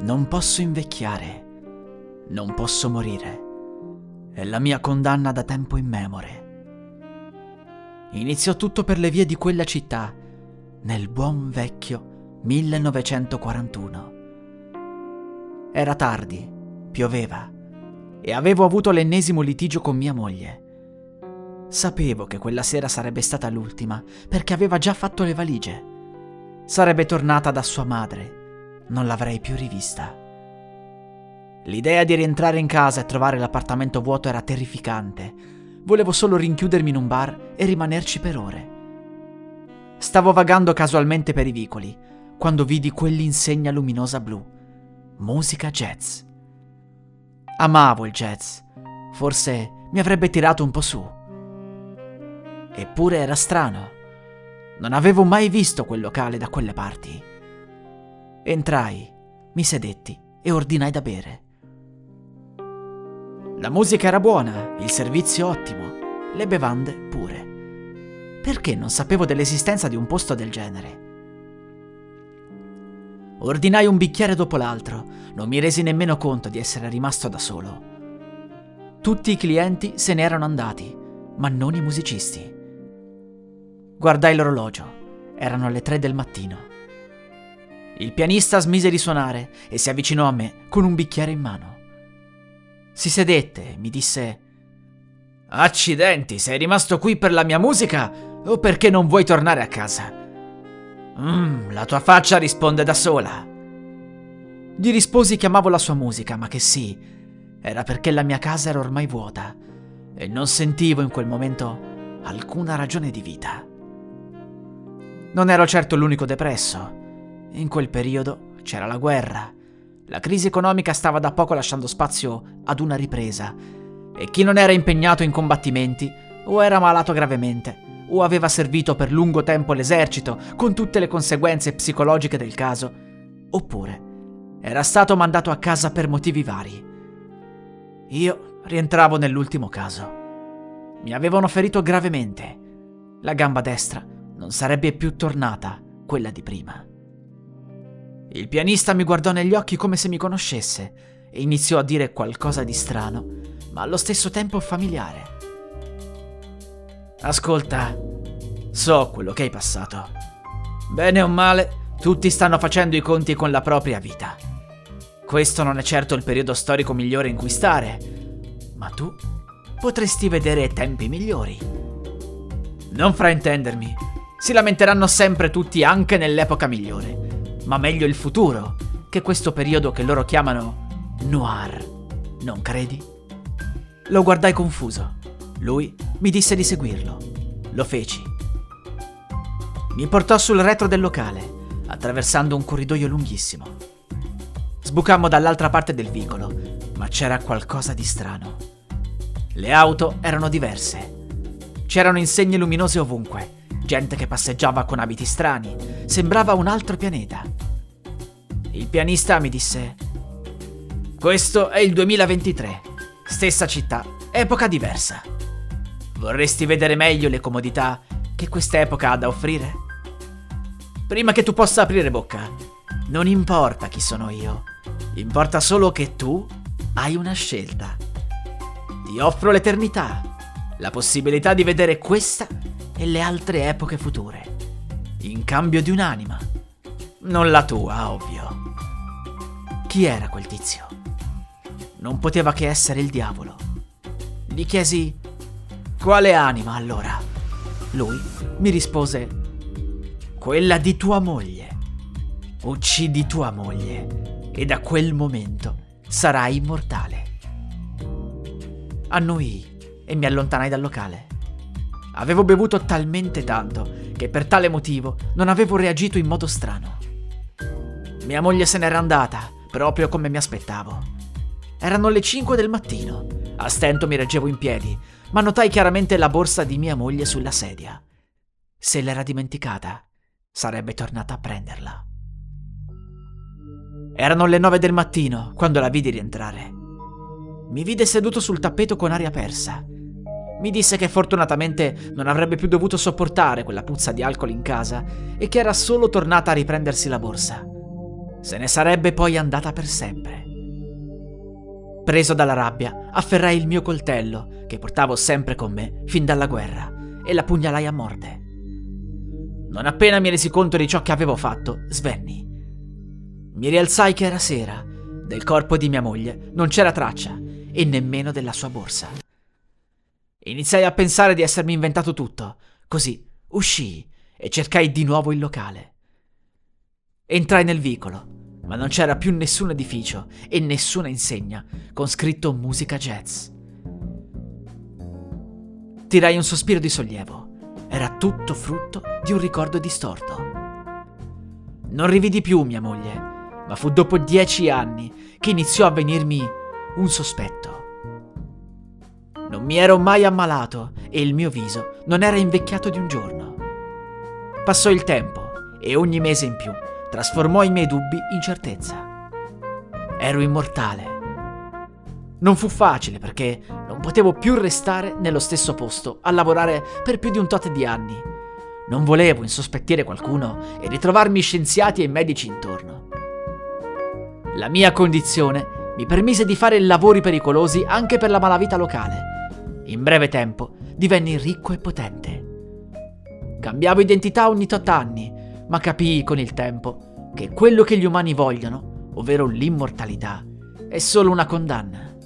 Non posso invecchiare. Non posso morire. È la mia condanna da tempo immemore. Iniziò tutto per le vie di quella città, nel buon vecchio 1941. Era tardi, pioveva, e avevo avuto l'ennesimo litigio con mia moglie. Sapevo che quella sera sarebbe stata l'ultima, perché aveva già fatto le valigie. Sarebbe tornata da sua madre. Non l'avrei più rivista. L'idea di rientrare in casa e trovare l'appartamento vuoto era terrificante. Volevo solo rinchiudermi in un bar e rimanerci per ore. Stavo vagando casualmente per i vicoli, quando vidi quell'insegna luminosa blu. Musica jazz. Amavo il jazz. Forse mi avrebbe tirato un po' su. Eppure era strano. Non avevo mai visto quel locale da quelle parti. Entrai, mi sedetti e ordinai da bere. La musica era buona, il servizio ottimo, le bevande pure. Perché non sapevo dell'esistenza di un posto del genere? Ordinai un bicchiere dopo l'altro, non mi resi nemmeno conto di essere rimasto da solo. Tutti i clienti se ne erano andati, ma non i musicisti. Guardai l'orologio. Erano le tre del mattino. Il pianista smise di suonare e si avvicinò a me con un bicchiere in mano. Si sedette e mi disse: Accidenti, sei rimasto qui per la mia musica o perché non vuoi tornare a casa? Mmm, la tua faccia risponde da sola. Gli risposi che amavo la sua musica, ma che sì, era perché la mia casa era ormai vuota e non sentivo in quel momento alcuna ragione di vita. Non ero certo l'unico depresso. In quel periodo c'era la guerra. La crisi economica stava da poco lasciando spazio ad una ripresa e chi non era impegnato in combattimenti o era malato gravemente o aveva servito per lungo tempo l'esercito con tutte le conseguenze psicologiche del caso, oppure era stato mandato a casa per motivi vari. Io rientravo nell'ultimo caso. Mi avevano ferito gravemente. La gamba destra non sarebbe più tornata quella di prima. Il pianista mi guardò negli occhi come se mi conoscesse e iniziò a dire qualcosa di strano, ma allo stesso tempo familiare. Ascolta, so quello che hai passato. Bene o male, tutti stanno facendo i conti con la propria vita. Questo non è certo il periodo storico migliore in cui stare, ma tu potresti vedere tempi migliori. Non fraintendermi, si lamenteranno sempre tutti anche nell'epoca migliore, ma meglio il futuro che questo periodo che loro chiamano noir. Non credi? Lo guardai confuso. Lui mi disse di seguirlo. Lo feci. Mi portò sul retro del locale, attraversando un corridoio lunghissimo. Sbucammo dall'altra parte del vicolo, ma c'era qualcosa di strano. Le auto erano diverse. C'erano insegne luminose ovunque gente che passeggiava con abiti strani, sembrava un altro pianeta. Il pianista mi disse, questo è il 2023, stessa città, epoca diversa. Vorresti vedere meglio le comodità che quest'epoca ha da offrire? Prima che tu possa aprire bocca, non importa chi sono io, importa solo che tu hai una scelta. Ti offro l'eternità, la possibilità di vedere questa e le altre epoche future, in cambio di un'anima. Non la tua, ovvio. Chi era quel tizio? Non poteva che essere il diavolo. Gli chiesi, quale anima allora? Lui mi rispose, quella di tua moglie. Uccidi tua moglie e da quel momento sarai immortale. Annui e mi allontanai dal locale. Avevo bevuto talmente tanto che per tale motivo non avevo reagito in modo strano. Mia moglie se n'era andata, proprio come mi aspettavo. Erano le 5 del mattino. A stento mi reggevo in piedi, ma notai chiaramente la borsa di mia moglie sulla sedia. Se l'era dimenticata, sarebbe tornata a prenderla. Erano le 9 del mattino quando la vidi rientrare. Mi vide seduto sul tappeto con aria persa. Mi disse che fortunatamente non avrebbe più dovuto sopportare quella puzza di alcol in casa e che era solo tornata a riprendersi la borsa. Se ne sarebbe poi andata per sempre. Preso dalla rabbia, afferrai il mio coltello, che portavo sempre con me fin dalla guerra, e la pugnalai a morte. Non appena mi resi conto di ciò che avevo fatto, svenni. Mi rialzai che era sera. Del corpo di mia moglie non c'era traccia e nemmeno della sua borsa. Iniziai a pensare di essermi inventato tutto. Così uscii e cercai di nuovo il locale. Entrai nel vicolo, ma non c'era più nessun edificio e nessuna insegna con scritto musica jazz. Tirai un sospiro di sollievo. Era tutto frutto di un ricordo distorto. Non rividi più mia moglie, ma fu dopo dieci anni che iniziò a venirmi un sospetto. Non mi ero mai ammalato e il mio viso non era invecchiato di un giorno. Passò il tempo e ogni mese in più trasformò i miei dubbi in certezza. Ero immortale. Non fu facile perché non potevo più restare nello stesso posto a lavorare per più di un tot di anni. Non volevo insospettire qualcuno e ritrovarmi scienziati e medici intorno. La mia condizione mi permise di fare lavori pericolosi anche per la malavita locale in breve tempo divenni ricco e potente. Cambiavo identità ogni tot anni, ma capii con il tempo che quello che gli umani vogliono, ovvero l'immortalità, è solo una condanna.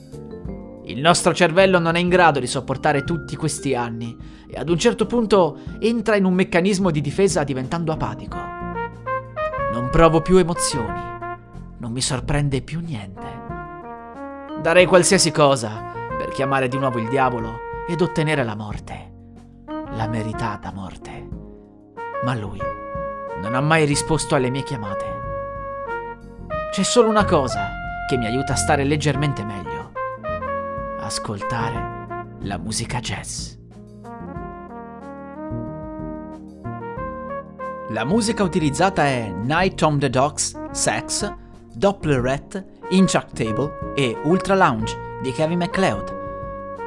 Il nostro cervello non è in grado di sopportare tutti questi anni e ad un certo punto entra in un meccanismo di difesa diventando apatico. Non provo più emozioni, non mi sorprende più niente. Darei qualsiasi cosa per chiamare di nuovo il diavolo ed ottenere la morte, la meritata morte. Ma lui non ha mai risposto alle mie chiamate. C'è solo una cosa che mi aiuta a stare leggermente meglio. Ascoltare la musica jazz. La musica utilizzata è Night on the Docks, Sax, Dopplerette, Inchuck Table e Ultra Lounge di Kevin MacLeod.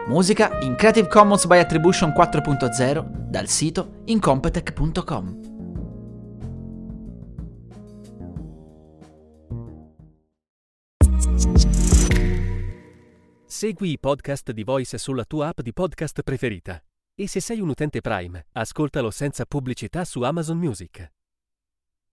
Musica in Creative Commons by Attribution 4.0 dal sito incompetech.com. Segui i podcast di Voice sulla tua app di podcast preferita. E se sei un utente Prime, ascoltalo senza pubblicità su Amazon Music.